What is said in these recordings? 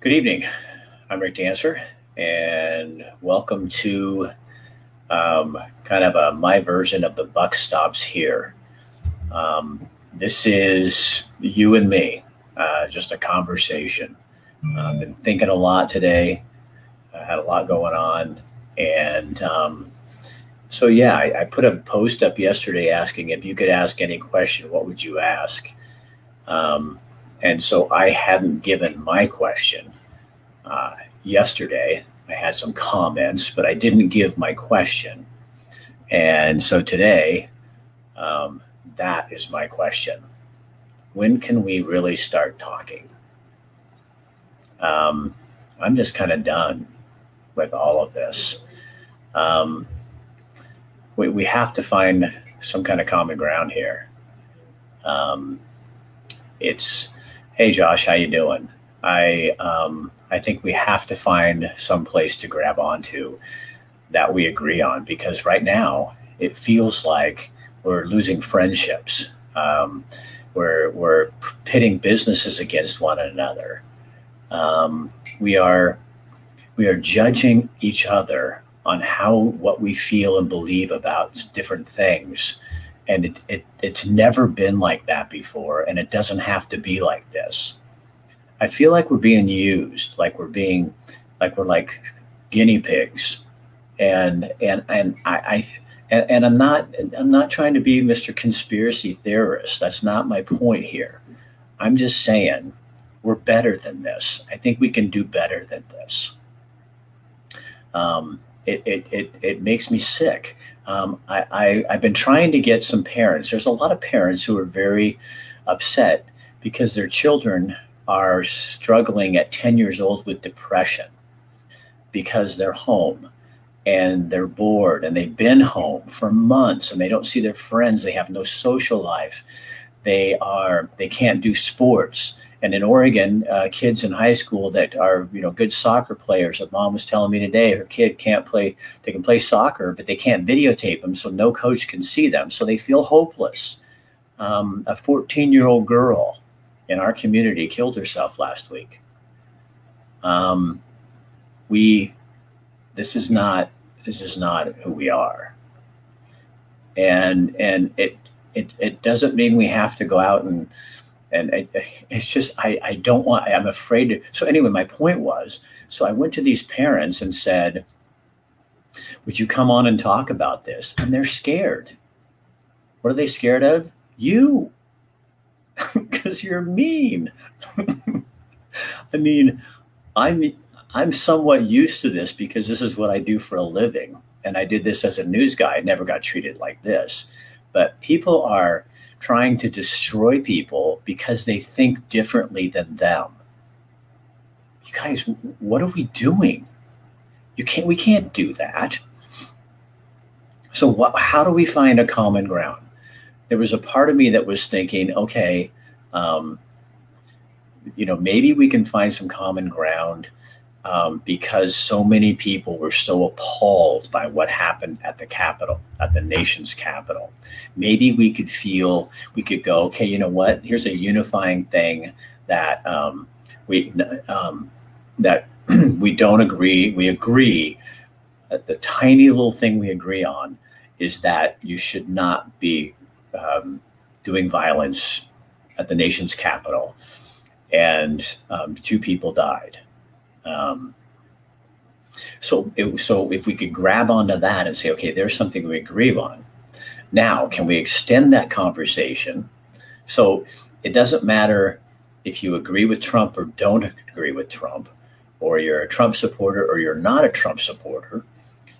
Good evening. I'm Rick Dancer, and welcome to um, kind of a, my version of the buck stops here. Um, this is you and me, uh, just a conversation. I've been thinking a lot today. I had a lot going on, and um, so yeah, I, I, put a post up yesterday asking if you could ask any question, what would you ask? Um, and so I hadn't given my question uh, yesterday. I had some comments, but I didn't give my question. And so today, um, that is my question. When can we really start talking? Um, I'm just kind of done with all of this. Um, we, we have to find some kind of common ground here. Um, it's, hey Josh, how you doing? I um, I think we have to find some place to grab onto that we agree on because right now it feels like we're losing friendships. Um, we're we're pitting businesses against one another. Um, we are we are judging each other on how what we feel and believe about different things and it, it, it's never been like that before and it doesn't have to be like this I feel like we're being used, like we're being, like we're like guinea pigs, and and and I, I and, and I'm not I'm not trying to be Mr. Conspiracy Theorist. That's not my point here. I'm just saying we're better than this. I think we can do better than this. Um, it, it, it, it makes me sick. Um, I, I, I've been trying to get some parents. There's a lot of parents who are very upset because their children are struggling at 10 years old with depression because they're home and they're bored and they've been home for months and they don't see their friends they have no social life they are they can't do sports and in oregon uh, kids in high school that are you know good soccer players a mom was telling me today her kid can't play they can play soccer but they can't videotape them so no coach can see them so they feel hopeless um, a 14 year old girl in our community killed herself last week. Um, we, this is not, this is not who we are. And, and it, it, it doesn't mean we have to go out and, and it, it's just, I, I don't want, I'm afraid to. So anyway, my point was, so I went to these parents and said, would you come on and talk about this? And they're scared. What are they scared of? You because you're mean. I mean, I'm I'm somewhat used to this because this is what I do for a living, and I did this as a news guy. I never got treated like this, but people are trying to destroy people because they think differently than them. You guys, what are we doing? You can't. We can't do that. So, what? How do we find a common ground? there was a part of me that was thinking, okay, um, you know, maybe we can find some common ground um, because so many people were so appalled by what happened at the capital, at the nation's capital. Maybe we could feel, we could go, okay, you know what? Here's a unifying thing that um, we um, that we don't agree. We agree. That the tiny little thing we agree on is that you should not be um, doing violence at the nation's capital, and um, two people died. Um, so, it, so if we could grab onto that and say, okay, there's something we agree on. Now, can we extend that conversation? So it doesn't matter if you agree with Trump or don't agree with Trump, or you're a Trump supporter or you're not a Trump supporter.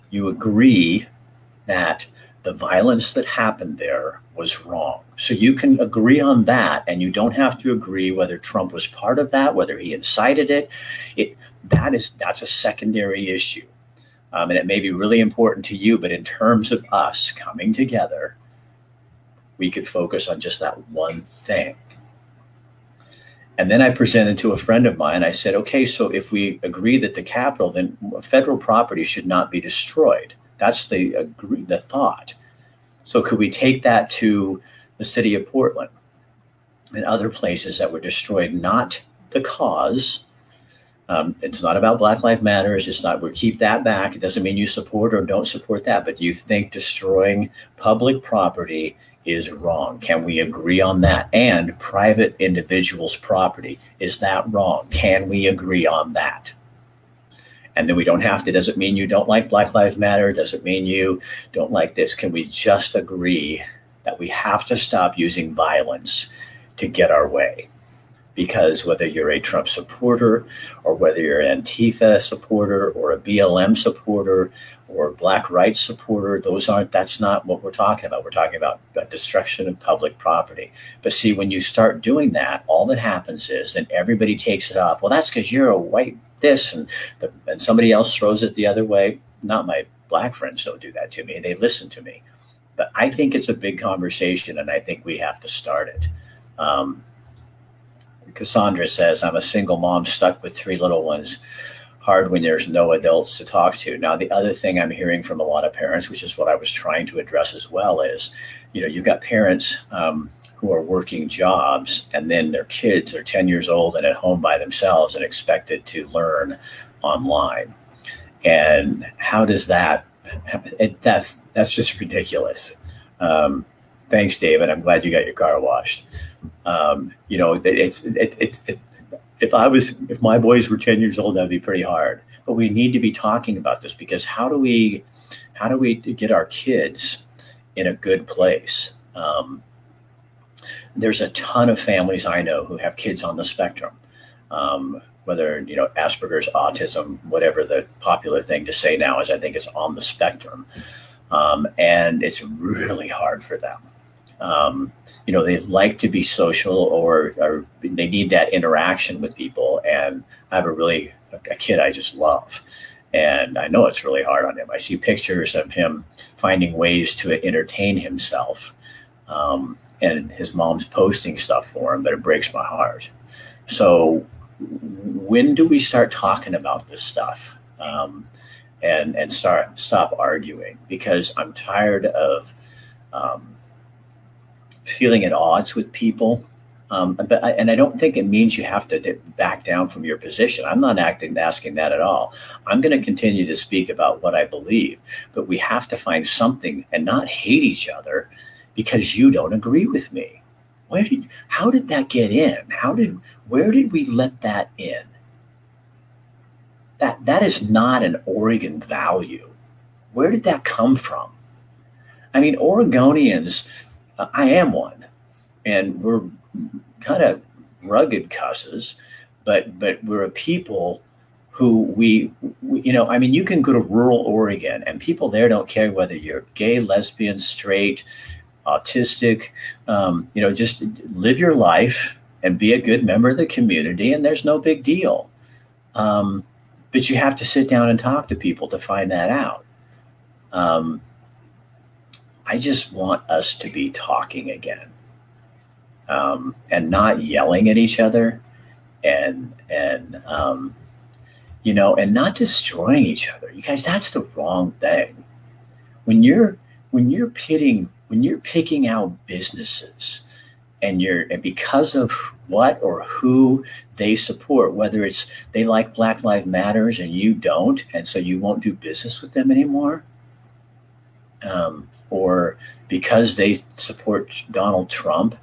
You agree that the violence that happened there was wrong. So you can agree on that, and you don't have to agree whether Trump was part of that, whether he incited it. It that is that's a secondary issue, um, and it may be really important to you. But in terms of us coming together, we could focus on just that one thing. And then I presented to a friend of mine. I said, okay, so if we agree that the capital, then federal property should not be destroyed. That's the agree, the thought. So could we take that to the city of Portland and other places that were destroyed? Not the cause, Um, it's not about Black Lives Matters. It's not. We keep that back. It doesn't mean you support or don't support that. But do you think destroying public property is wrong? Can we agree on that? And private individuals' property is that wrong? Can we agree on that? And then we don't have to. Doesn't mean you don't like Black Lives Matter. Doesn't mean you don't like this. Can we just agree that we have to stop using violence to get our way? Because whether you're a Trump supporter or whether you're an Antifa supporter or a BLM supporter or black rights supporter, those aren't that's not what we're talking about. We're talking about destruction of public property. But see, when you start doing that, all that happens is then everybody takes it off. Well, that's because you're a white this and the, and somebody else throws it the other way. Not my black friends don't do that to me. They listen to me. But I think it's a big conversation, and I think we have to start it. Um, Cassandra says, I'm a single mom stuck with three little ones. Hard when there's no adults to talk to. Now, the other thing I'm hearing from a lot of parents, which is what I was trying to address as well, is you know, you've got parents um, who are working jobs and then their kids are 10 years old and at home by themselves and expected to learn online. And how does that, it, that's, that's just ridiculous. Um, thanks, David. I'm glad you got your car washed. Um, you know, it's it, it's it, if I was if my boys were ten years old, that'd be pretty hard. But we need to be talking about this because how do we how do we get our kids in a good place? Um, there's a ton of families I know who have kids on the spectrum. Um, whether you know Asperger's, autism, whatever the popular thing to say now is, I think it's on the spectrum, um, and it's really hard for them um, you know, they like to be social or, or they need that interaction with people. And I have a really, a kid I just love. And I know it's really hard on him. I see pictures of him finding ways to entertain himself. Um, and his mom's posting stuff for him, but it breaks my heart. So, when do we start talking about this stuff um, and and start stop arguing? Because I'm tired of um, feeling at odds with people. Um, but I, and I don't think it means you have to back down from your position. I'm not acting asking that at all. I'm going to continue to speak about what I believe, but we have to find something and not hate each other because you don't agree with me. Where did how did that get in? How did where did we let that in? That that is not an Oregon value. Where did that come from? I mean, Oregonians I am one, and we're kind of rugged cusses, but but we're a people who we, we, you know i mean you can go to rural oregon and people there don't care whether you're gay lesbian straight autistic um, you know just live your life and be a good member of the community and there's no big deal. Um, but you have to sit down and talk to people to find that out. Um, I just want us to be talking again um, and not yelling at each other and and um, you know and not destroying each other. You guys, that's the wrong thing. When you're when you're pitting when you're picking out businesses and you're and because of what or who they support whether it's they like black lives matters and you don't and so you won't do business with them anymore um, or because they support Donald Trump,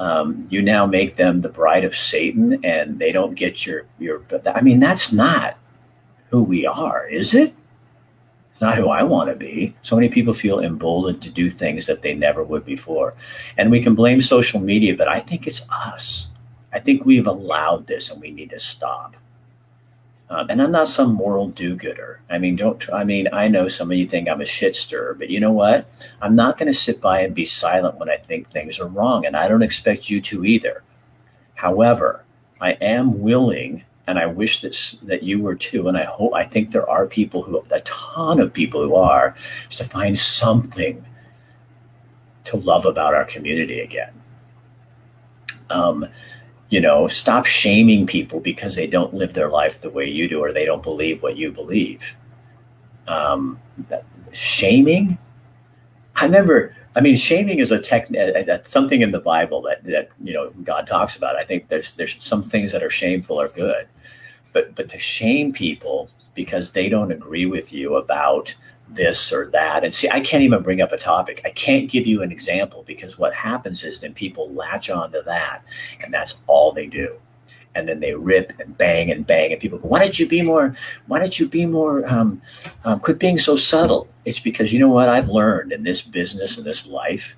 um, you now make them the bride of Satan, and they don't get your your. I mean, that's not who we are, is it? It's not who I want to be. So many people feel emboldened to do things that they never would before, and we can blame social media, but I think it's us. I think we've allowed this, and we need to stop. Um, and I'm not some moral do-gooder. I mean, don't. I mean, I know some of you think I'm a shit stirrer, but you know what? I'm not going to sit by and be silent when I think things are wrong, and I don't expect you to either. However, I am willing, and I wish that that you were too. And I hope I think there are people who, a ton of people who are, is to find something to love about our community again. Um, you know, stop shaming people because they don't live their life the way you do or they don't believe what you believe. Um, shaming? I never. I mean, shaming is a tech, that's something in the Bible that, that, you know, God talks about. I think there's, there's some things that are shameful or good. but but to shame people because they don't agree with you about this or that. And see, I can't even bring up a topic. I can't give you an example because what happens is then people latch on to that and that's all they do. And then they rip and bang and bang, and people go, "Why don't you be more? Why don't you be more? Um, um, quit being so subtle." It's because you know what I've learned in this business and this life.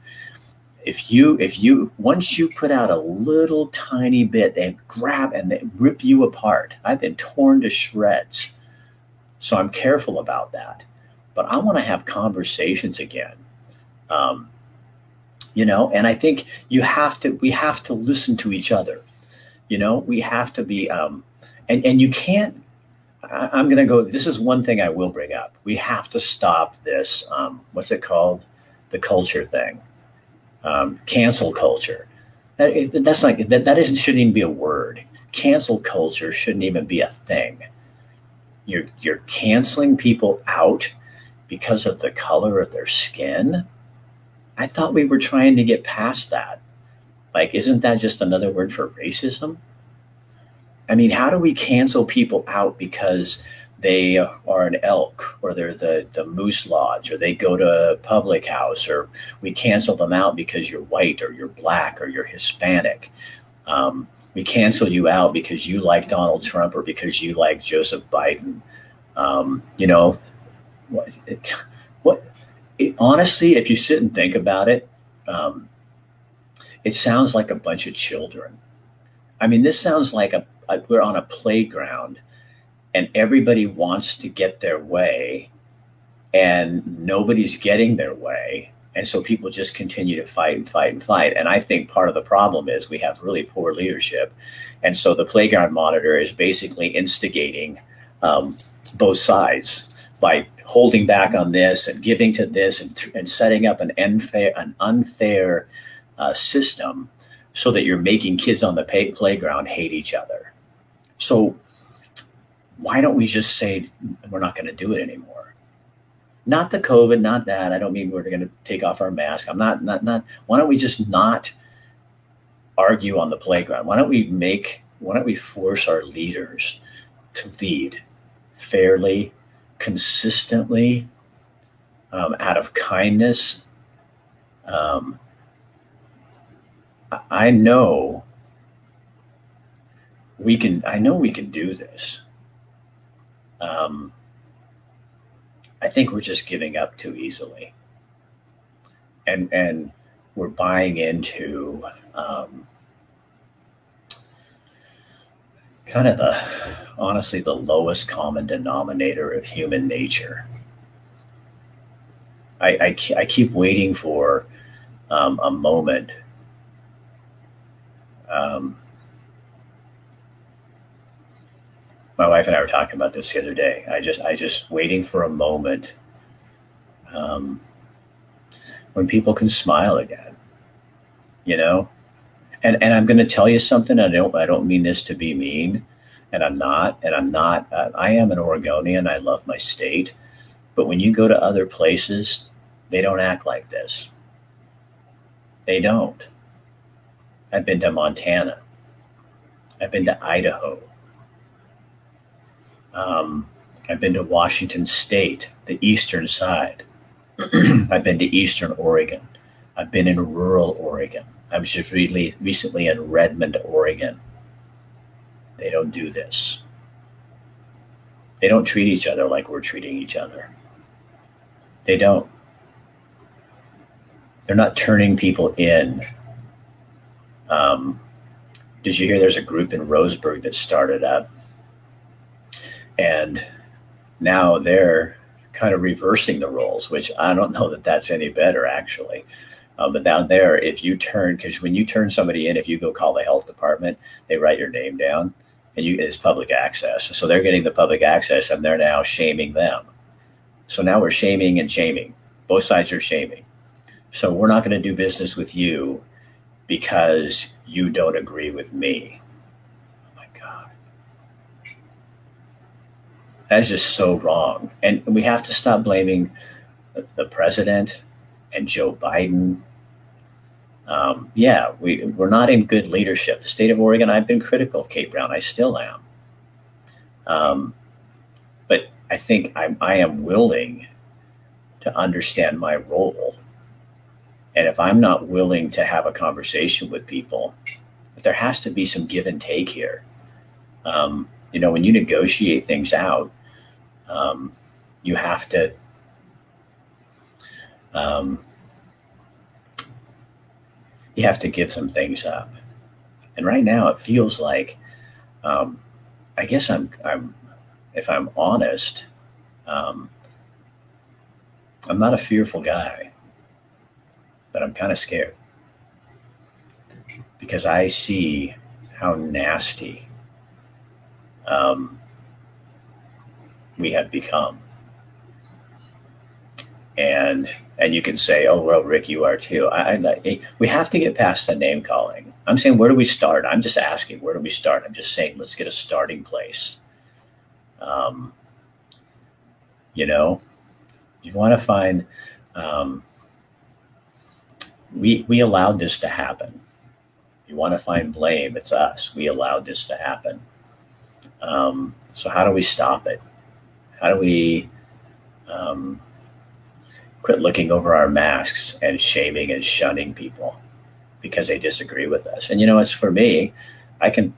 If you, if you, once you put out a little tiny bit, they grab and they rip you apart. I've been torn to shreds, so I'm careful about that but I want to have conversations again. Um, you know, and I think you have to, we have to listen to each other. You know, we have to be, um, and, and you can't, I, I'm going to go, this is one thing I will bring up. We have to stop this, um, what's it called? The culture thing, um, cancel culture. That, that's like, that, that isn't, shouldn't even be a word. Cancel culture shouldn't even be a thing. You're, you're canceling people out because of the color of their skin. I thought we were trying to get past that. Like, isn't that just another word for racism? I mean, how do we cancel people out because they are an elk or they're the, the moose lodge or they go to a public house or we cancel them out because you're white or you're black or you're Hispanic? Um, we cancel you out because you like Donald Trump or because you like Joseph Biden. Um, you know, what, it, what it, honestly, if you sit and think about it, um, it sounds like a bunch of children. I mean, this sounds like a, a we're on a playground, and everybody wants to get their way, and nobody's getting their way. And so people just continue to fight and fight and fight. And I think part of the problem is we have really poor leadership. And so the playground monitor is basically instigating um, both sides by holding back on this and giving to this and, and setting up an unfair an unfair uh, system so that you're making kids on the pay- playground hate each other. So why don't we just say we're not going to do it anymore? Not the COVID, not that. I don't mean we're going to take off our mask. I'm not not not. Why don't we just not argue on the playground? Why don't we make? Why don't we force our leaders to lead fairly consistently um, out of kindness. Um, I know we can. I know we can do this. Um, I think we're just giving up too easily, and and we're buying into um, kind of the honestly the lowest common denominator of human nature. I, I, I keep waiting for um, a moment. Um, my wife and I were talking about this the other day. I just I just waiting for a moment um, when people can smile again. You know, and and I'm going to tell you something. I don't I don't mean this to be mean, and I'm not. And I'm not. Uh, I am an Oregonian. I love my state, but when you go to other places, they don't act like this. They don't. I've been to Montana. I've been to Idaho. Um, I've been to Washington State, the eastern side. I've been to Eastern Oregon. I've been in rural Oregon. I was just really recently in Redmond, Oregon. They don't do this. They don't treat each other like we're treating each other. They don't. They're not turning people in. Um, did you hear there's a group in Roseburg that started up? And now they're kind of reversing the roles, which I don't know that that's any better, actually. Uh, but down there, if you turn, because when you turn somebody in, if you go call the health department, they write your name down, and you it's public access. So they're getting the public access, and they're now shaming them. So now we're shaming and shaming. Both sides are shaming. So we're not going to do business with you because you don't agree with me. Oh my God. That is just so wrong. And we have to stop blaming the president and Joe Biden. Um, yeah, we, we're not in good leadership. The state of Oregon, I've been critical of Kate Brown. I still am. Um, but I think I'm, I am willing to understand my role. And if I'm not willing to have a conversation with people, there has to be some give and take here. Um, you know, when you negotiate things out, um, you have to um, you have to give some things up. And right now, it feels like, um, I guess I'm, I'm, if I'm honest, um, I'm not a fearful guy, but I'm kind of scared because I see how nasty um, we have become. And and you can say, "Oh, well, Rick, you are too." I, I, we have to get past the name calling. I'm saying, where do we start? I'm just asking, where do we start? I'm just saying, let's get a starting place. Um, you know, you want to find. Um, we we allowed this to happen. You want to find blame? It's us. We allowed this to happen. Um, so how do we stop it? How do we um, quit looking over our masks and shaming and shunning people because they disagree with us? And you know, it's for me. I can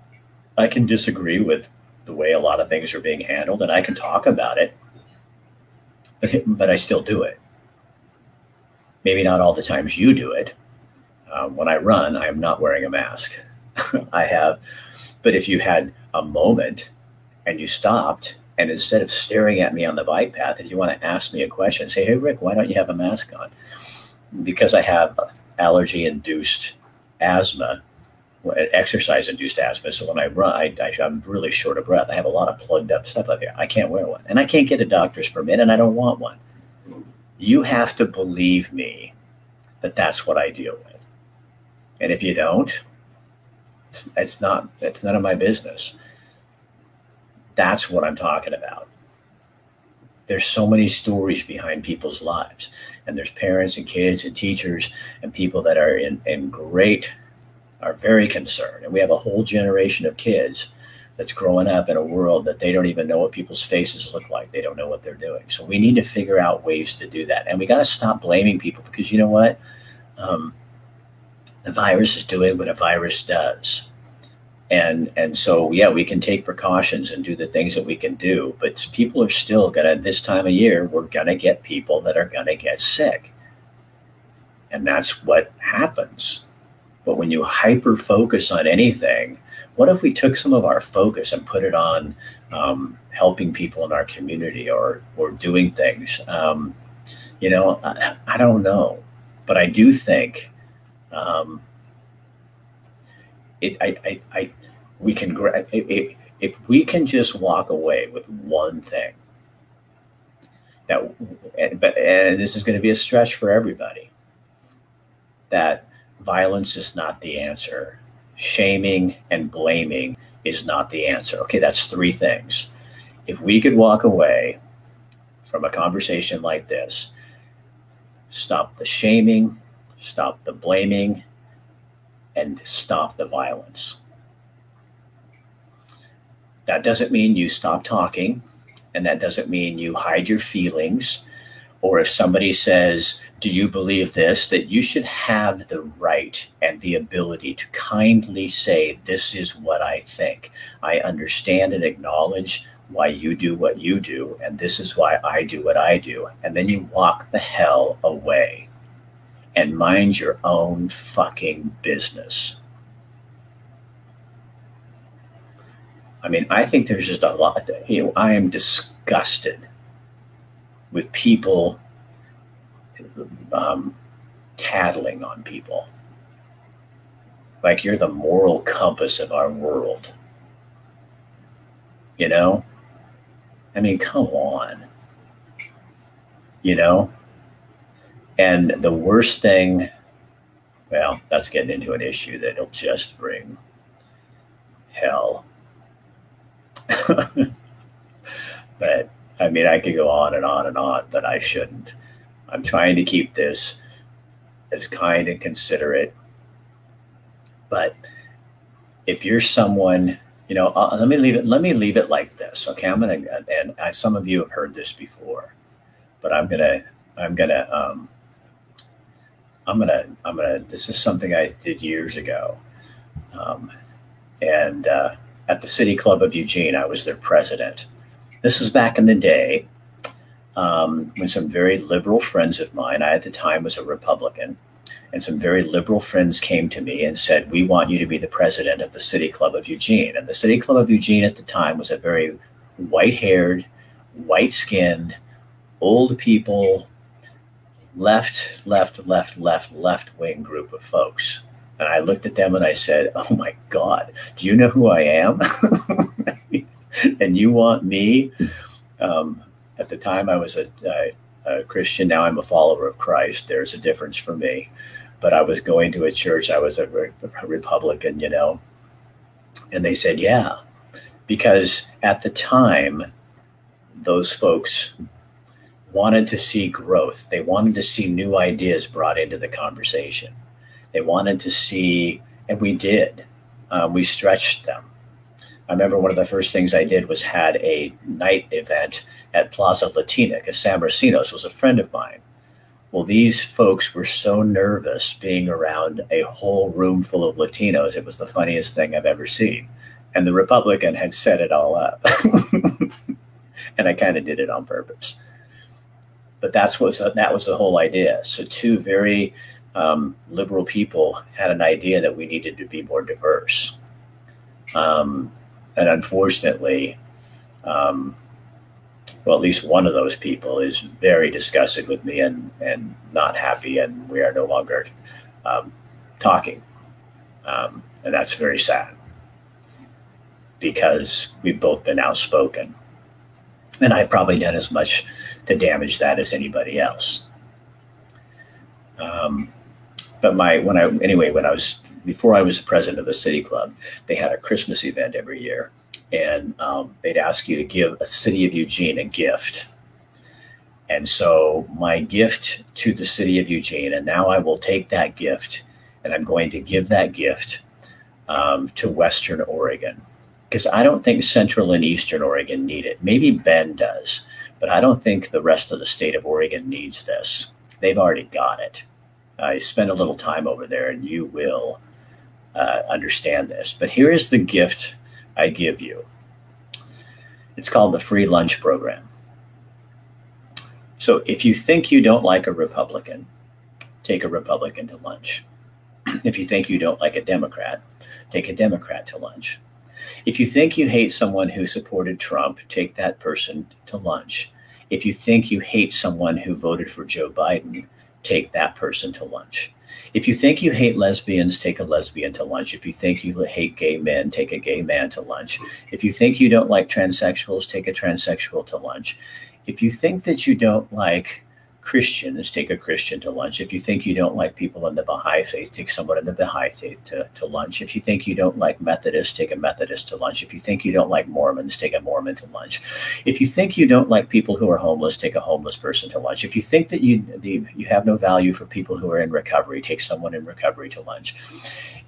I can disagree with the way a lot of things are being handled, and I can talk about it, but, but I still do it. Maybe not all the times you do it. Uh, when I run, I am not wearing a mask. I have, but if you had a moment and you stopped and instead of staring at me on the bike path, if you want to ask me a question, say, hey, Rick, why don't you have a mask on? Because I have allergy induced asthma, eh, exercise induced asthma. So when I run, I, I, I'm really short of breath. I have a lot of plugged up stuff up here. I can't wear one. And I can't get a doctor's permit, and I don't want one. You have to believe me that that's what I deal with. And if you don't, it's, it's not, it's none of my business. That's what I'm talking about. There's so many stories behind people's lives, and there's parents and kids and teachers and people that are in, in great, are very concerned. And we have a whole generation of kids that's growing up in a world that they don't even know what people's faces look like. They don't know what they're doing. So we need to figure out ways to do that. And we got to stop blaming people because you know what? Um, the virus is doing what a virus does and and so yeah we can take precautions and do the things that we can do but people are still gonna this time of year we're gonna get people that are gonna get sick. And that's what happens. But when you hyper focus on anything what if we took some of our focus and put it on um, helping people in our community or or doing things? Um, you know I, I, don't know. But i do think um, it, I, I, I, we can, if, if we can just walk away with one thing, that, but and this is going to be a stretch for everybody. That violence is not the answer. Shaming and blaming is not the answer. Okay, that's three things. If we could walk away from a conversation like this, stop the shaming, stop the blaming, and stop the violence. That doesn't mean you stop talking, and that doesn't mean you hide your feelings. Or if somebody says, Do you believe this? that you should have the right and the ability to kindly say, This is what I think. I understand and acknowledge why you do what you do, and this is why I do what I do. And then you walk the hell away and mind your own fucking business. I mean, I think there's just a lot. That, you know, I am disgusted with people um, tattling on people. Like you're the moral compass of our world. You know? I mean, come on. You know? And the worst thing, well, that's getting into an issue that'll just bring hell. but I mean, I could go on and on and on, but I shouldn't. I'm trying to keep this as kind and considerate. But if you're someone, you know, uh, let me leave it. Let me leave it like this. Okay, I'm gonna, and I, some of you have heard this before, but I'm gonna, I'm gonna, um, I'm gonna, I'm gonna. This is something I did years ago, um, and uh, at the City Club of Eugene, I was their president. This was back in the day um, when some very liberal friends of mine, I at the time was a Republican, and some very liberal friends came to me and said, We want you to be the president of the City Club of Eugene. And the City Club of Eugene at the time was a very white haired, white skinned, old people, left, left, left, left, left wing group of folks. And I looked at them and I said, Oh my God, do you know who I am? and you want me? Um, at the time, I was a, a, a Christian. Now I'm a follower of Christ. There's a difference for me but I was going to a church. I was a, a Republican, you know. And they said, yeah, because at the time, those folks wanted to see growth. They wanted to see new ideas brought into the conversation. They wanted to see, and we did. Um, we stretched them. I remember one of the first things I did was had a night event at Plaza Latina because Sam Rosinos was a friend of mine. Well, these folks were so nervous being around a whole room full of Latinos. It was the funniest thing I've ever seen. And the Republican had set it all up. and I kind of did it on purpose. But that's what that was the whole idea. So two very um, liberal people had an idea that we needed to be more diverse. Um, and unfortunately, um, well, at least one of those people is very disgusted with me and, and not happy, and we are no longer um, talking. Um, and that's very sad because we've both been outspoken. And I've probably done as much to damage that as anybody else. Um, but my when I anyway when I was before I was the president of the city club, they had a Christmas event every year, and um, they'd ask you to give a city of Eugene a gift. And so my gift to the city of Eugene, and now I will take that gift and I'm going to give that gift um, to Western Oregon because I don't think Central and Eastern Oregon need it. Maybe Bend does, but I don't think the rest of the state of Oregon needs this. They've already got it. I spend a little time over there and you will uh, understand this. But here is the gift I give you. It's called the free lunch program. So if you think you don't like a Republican, take a Republican to lunch. If you think you don't like a Democrat, take a Democrat to lunch. If you think you hate someone who supported Trump, take that person to lunch. If you think you hate someone who voted for Joe Biden, take that person to lunch. If you think you hate lesbians, take a lesbian to lunch. If you think you hate gay men, take a gay man to lunch. If you think you don't like transsexuals, take a transsexual to lunch. If you think that you don't like Christians, take a Christian to lunch. If you think you don't like people in the Baha'i faith, take someone in the Baha'i faith to, to lunch. If you think you don't like Methodists, take a Methodist to lunch. If you think you don't like Mormons, take a Mormon to lunch. If you think you don't like people who are homeless, take a homeless person to lunch. If you think that you the, you have no value for people who are in recovery, take someone in recovery to lunch.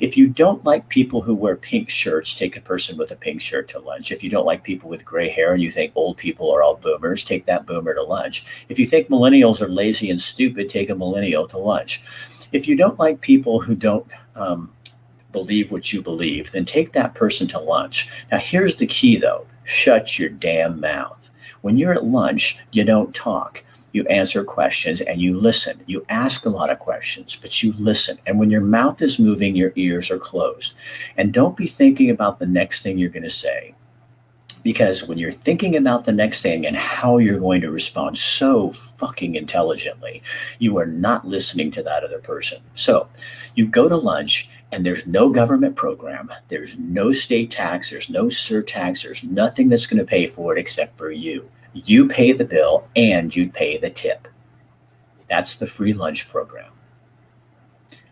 If you don't like people who wear pink shirts, take a person with a pink shirt to lunch. If you don't like people with gray hair and you think old people are all boomers, take that boomer to lunch. If you think millennials are lazy and stupid, take a millennial to lunch. If you don't like people who don't um, believe what you believe, then take that person to lunch. Now, here's the key though shut your damn mouth. When you're at lunch, you don't talk you answer questions and you listen. You ask a lot of questions, but you listen. And when your mouth is moving, your ears are closed. And don't be thinking about the next thing you're going to say. Because when you're thinking about the next thing and how you're going to respond so fucking intelligently, you are not listening to that other person. So you go to lunch and there's no government program, there's no state tax, there's no surtax, there's nothing that's going to pay for it except for you you pay the bill and you pay the tip. That's the free lunch program.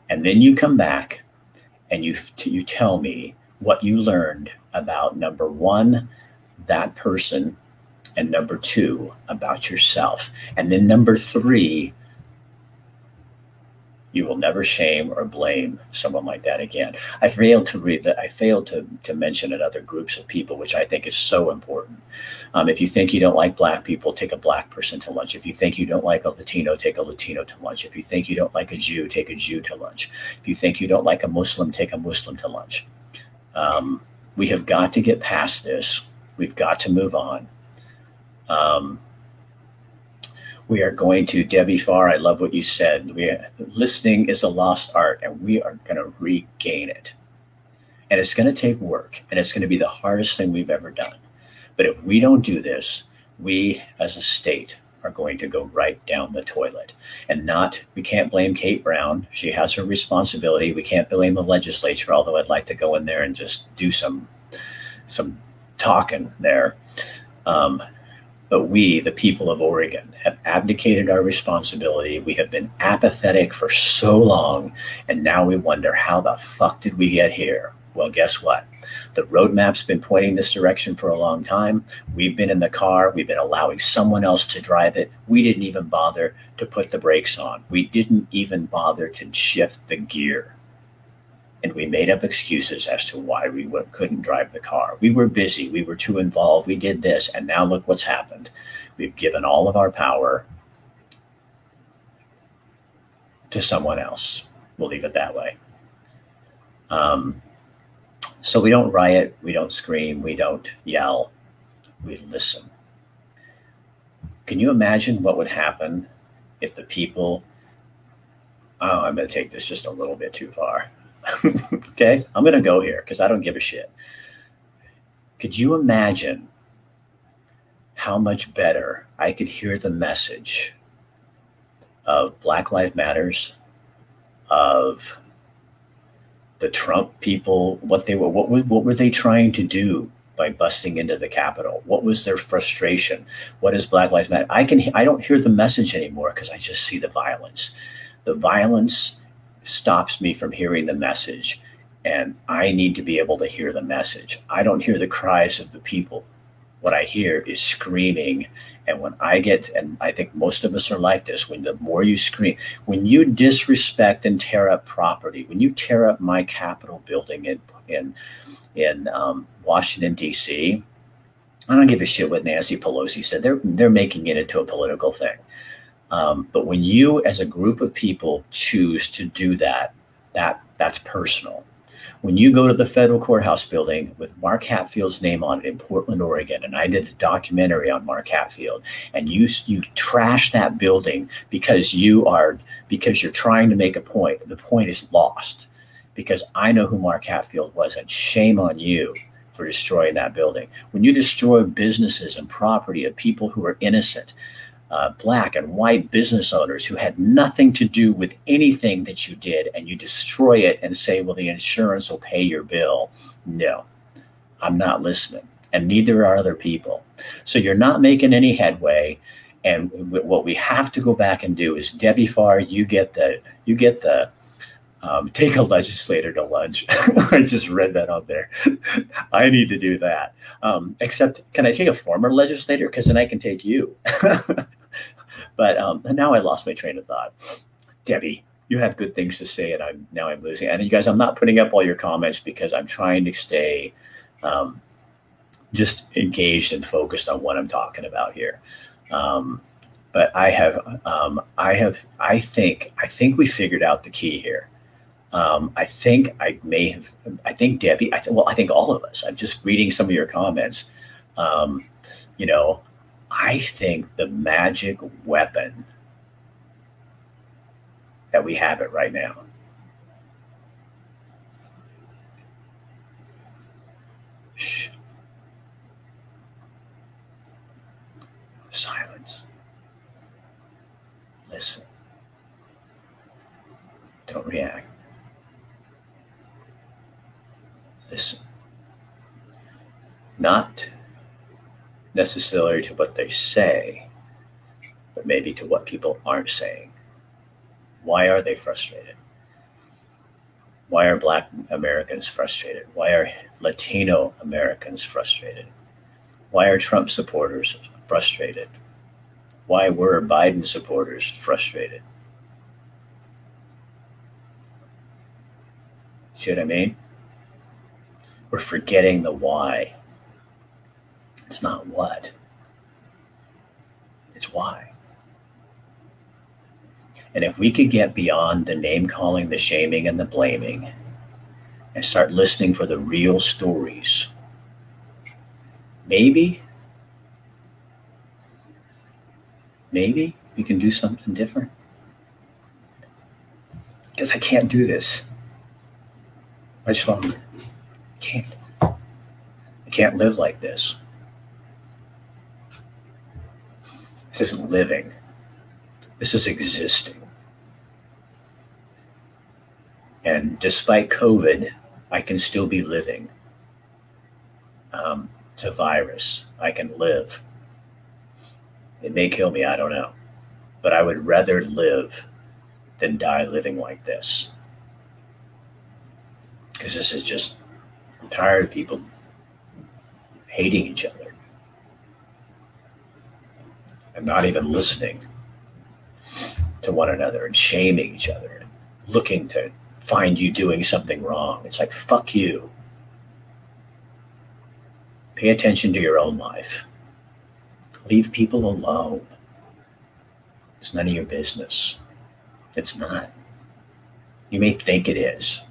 And then you come back and you, you tell me what you learned about number one, that person, and number two, about yourself. And then number three, You will never shame or blame someone like that again. I failed to read that. I failed to, to mention it other groups of people, which I think is so important. Um, if you think you don't like black people, take a black person to lunch. If you think you don't like a Latino, take a Latino to lunch. If you think you don't like a Jew, take a Jew to lunch. If you think you don't like a Muslim, take a Muslim to lunch. Um, we have got to get past this. We've got to move on. Um, we are going to Debbie Farr. I love what you said. We listening is a lost art, and we are going to regain it. And it's going to take work, and it's going to be the hardest thing we've ever done. But if we don't do this, we as a state are going to go right down the toilet. And not, we can't blame Kate Brown. She has her responsibility. We can't blame the legislature, although I'd like to go in there and just do some some talking there. Um, but we, the people of Oregon, have abdicated our responsibility. We have been apathetic for so long, and now we wonder how the fuck did we get here? Well, guess what? The roadmap's been pointing this direction for a long time. We've been in the car. We've been allowing someone else to drive it. We didn't even bother to put the brakes on. We didn't even bother to shift the gear and we made up excuses as to why we couldn't drive the car. We were busy, we were too involved, we did this, and now look what's happened. We've given all of our power to someone else. We'll leave it that way. Um, so we don't riot, we don't scream, we don't yell, we listen. Can you imagine what would happen if the people? Oh, I'm going to take this just a little bit too far okay, I'm to go here because I don't give a shit. Could you imagine how much better I could hear the message of Black Lives Matters, of the Trump people, what they were, what, what were they trying to do by busting into the Capitol? What was their frustration? What is Black Lives Matter? I can, I don't hear the message anymore because I just see the violence. The violence stops me from hearing the message. And I need to be able to hear the message. I don't hear the cries of the people. What I hear is screaming. And when I get, and I think most of us are like this, when the more you scream, when you disrespect and tear up property, when you tear up my Capitol building in, in, in um, Washington, D.C., I don't give a shit what Nancy Pelosi said. They're, they're making it into a political thing. Um, but when you, as a group of people, choose to do that, that that's personal. When you go to the federal courthouse building with Mark Hatfield's name on it in Portland, Oregon, and I did a documentary on Mark Hatfield, and you you trash that building because you are because you're trying to make a point. The point is lost because I know who Mark Hatfield was, and shame on you for destroying that building. When you destroy businesses and property of people who are innocent, uh, black and white business owners who had nothing to do with anything that you did and you destroy it and say, well, the insurance will pay your bill. No, I'm not listening. And neither are other people. So you're not making any headway. And what we have to go back and do is Debbie Farr, you get the, you get the, um, take a legislator to lunch. I just read that out there. I need to do that. Um, except, can I take a former legislator? Because then I can take you. but um, now I lost my train of thought. Debbie, you have good things to say, and I'm now I'm losing. And you guys, I'm not putting up all your comments because I'm trying to stay um, just engaged and focused on what I'm talking about here. Um, but I have, um, I have, I think, I think we figured out the key here. Um, I think I may have, I think Debbie, I th- well, I think all of us, I'm just reading some of your comments. Um, you know, I think the magic weapon that we have it right now. Shh. Silence. Listen. Don't react. Listen. Not necessarily to what they say, but maybe to what people aren't saying. Why are they frustrated? Why are Black Americans frustrated? Why are Latino Americans frustrated? Why are Trump supporters frustrated? Why were Biden supporters frustrated? See what I mean? We're forgetting the why. It's not what, it's why. And if we could get beyond the name calling, the shaming, and the blaming, and start listening for the real stories, maybe, maybe we can do something different. Because I can't do this. I can't. I can't live like this. This isn't living. This is existing. And despite COVID, I can still be living. Um, it's a virus. I can live. It may kill me, I don't know. But I would rather live than die living like this. Because this is just, tired of people hating each other and not even listening to one another and shaming each other and looking to find you doing something wrong. It's like, fuck you. Pay attention to your own life. Leave people alone. It's none of your business. It's not. You may think it is,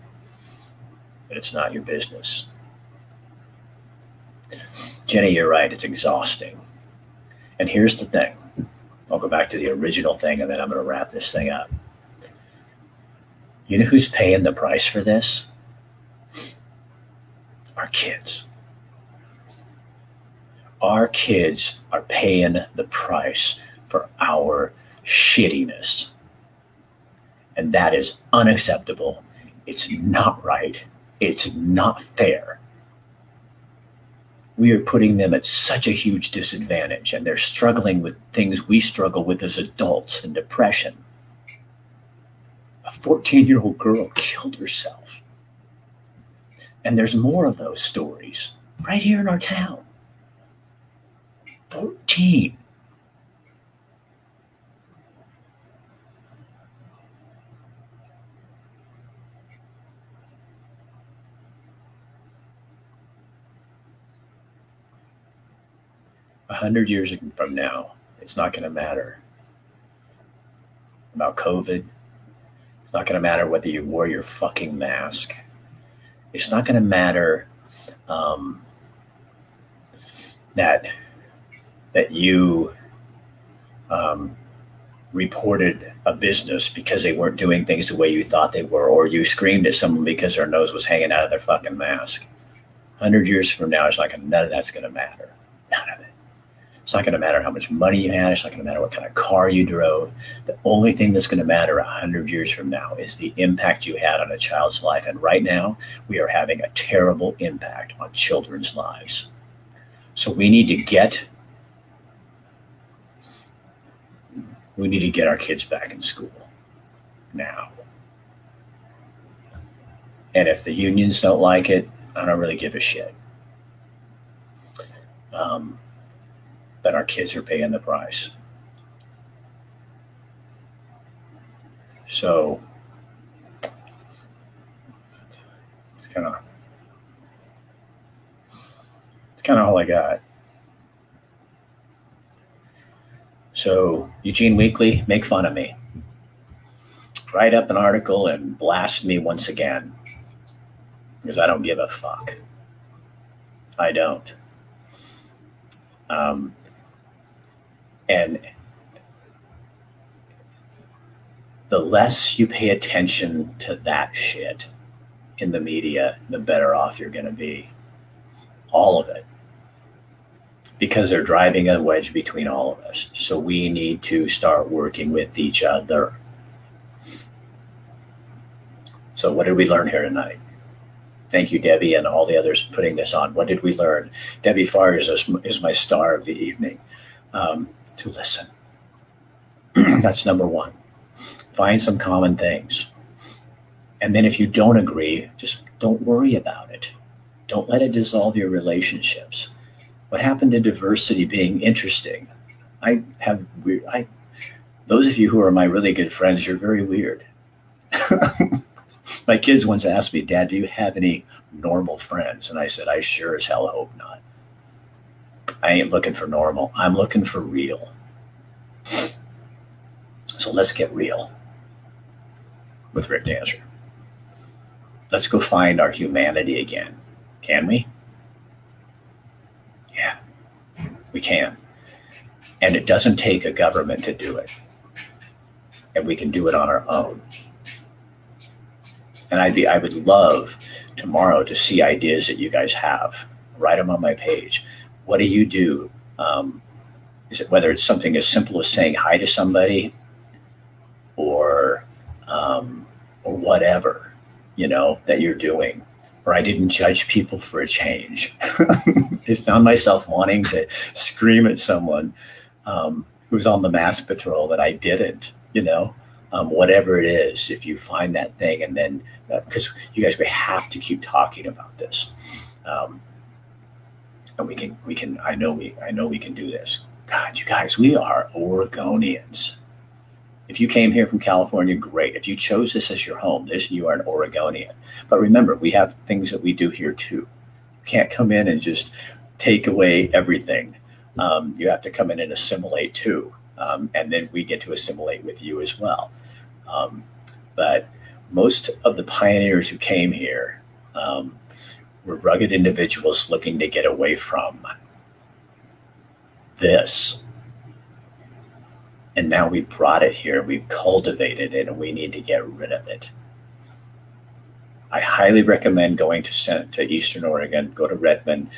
but it's not your business. Jenny, you're right. It's exhausting. And here's the thing I'll go back to the original thing and then I'm going to wrap this thing up. You know who's paying the price for this? Our kids. Our kids are paying the price for our shittiness. And that is unacceptable. It's not right. It's not fair. We are putting them at such a huge disadvantage, and they're struggling with things we struggle with as adults and depression a 14 year old girl killed herself. And there's more of those stories right here in our town. 14. A hundred years from now, it's not going to matter about COVID, it's not going to matter whether you wore your fucking mask. It's not going to matter um, that that you um, reported a business because they weren't doing things the way you thought they were, or you screamed at someone because their nose was hanging out of their fucking mask. Hundred years from now, it's like none of that's going to matter. None of it. It's not going to matter how much money you had. It's not going to matter what kind of car you drove. The only thing that's going to matter 100 years from now is the impact you had on a child's life. And right now, we are having a terrible impact on children's lives. So we need to get we need to get our kids back in school now. And if the unions don't like it, I don't really give a shit. Um, that our kids are paying the price. So it's kind of it's kind of all I got. So Eugene Weekly, make fun of me. Write up an article and blast me once again. Because I don't give a fuck. I don't. Um, and the less you pay attention to that shit in the media, the better off you're going to be. All of it. Because they're driving a wedge between all of us. So we need to start working with each other. So, what did we learn here tonight? Thank you, Debbie, and all the others putting this on. What did we learn? Debbie Farr is, is my star of the evening. Um, to listen. That's number one. Find some common things. And then if you don't agree, just don't worry about it. Don't let it dissolve your relationships. What happened to diversity being interesting? I have weird. I those of you who are my really good friends, you're very weird. My kids once asked me, Dad, do you have any normal friends? And I said, I sure as hell hope not. I ain't looking for normal. I'm looking for real. So let's get real with Rick Dancer. Let's go find our humanity again. Can we? Yeah, we can. And it doesn't take a government to do it. And we can do it on our own. And I'd be, I would love tomorrow to see ideas that you guys have. Write them on my page. What do you do? Um, is it whether it's something as simple as saying hi to somebody, or um, or whatever you know that you're doing, or I didn't judge people for a change. I found myself wanting to scream at someone um, who's on the mass patrol that I didn't. You know, um, whatever it is, if you find that thing, and then because uh, you guys, we have to keep talking about this, um, and we can, we can. I know we, I know we can do this. God, you guys, we are Oregonians. If you came here from California, great. If you chose this as your home, this you are an Oregonian. But remember, we have things that we do here too. You can't come in and just take away everything. Um, you have to come in and assimilate too um, and then we get to assimilate with you as well. Um, but most of the pioneers who came here um, were rugged individuals looking to get away from this. And now we've brought it here, we've cultivated it, and we need to get rid of it. I highly recommend going to, to Eastern Oregon, go to Redmond,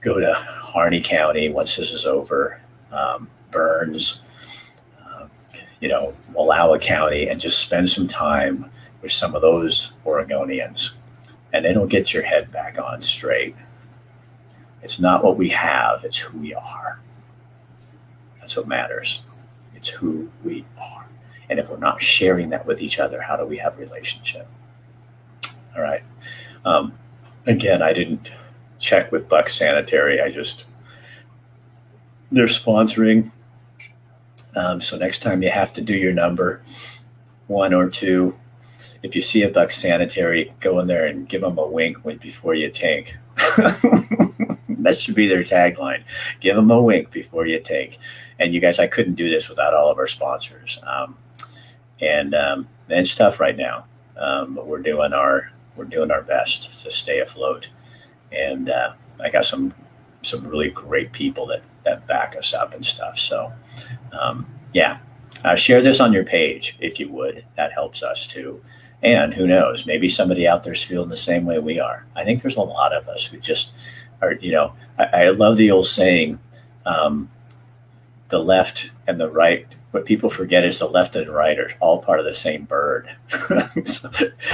go to Harney County once this is over. Um, Burns, uh, you know, Wallowa County, and just spend some time with some of those Oregonians, and it'll get your head back on straight. It's not what we have, it's who we are. That's what matters. It's who we are. And if we're not sharing that with each other, how do we have a relationship? All right. Um, again, I didn't check with Buck Sanitary. I just they're sponsoring um, so next time you have to do your number, one or two, if you see a buck sanitary, go in there and give them a wink before you tank. that should be their tagline. Give them a wink before you tank. And you guys, I couldn't do this without all of our sponsors. Um, and um, it's tough right now, um, but we're doing our we're doing our best to stay afloat. And uh, I got some some really great people that that back us up and stuff. So, um, yeah, uh, share this on your page if you would. That helps us too. And who knows, maybe somebody out there's feeling the same way we are. I think there's a lot of us who just are, you know, I, I love the old saying, um, the left and the right. What people forget is the left and right are all part of the same bird. so,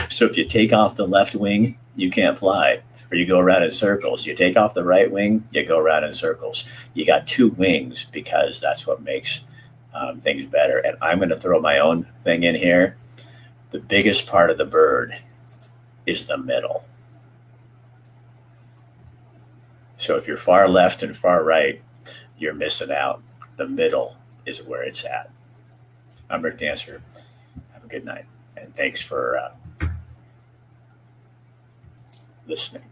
so if you take off the left wing, you can't fly or you go around in circles. You take off the right wing, you go around in circles. You got two wings because that's what makes um, things better. And I'm going to throw my own thing in here. The biggest part of the bird is the middle. So if you're far left and far right, you're missing out. The middle is where it's at. I'm Rick Dancer. Have a good night. And thanks for uh, listening.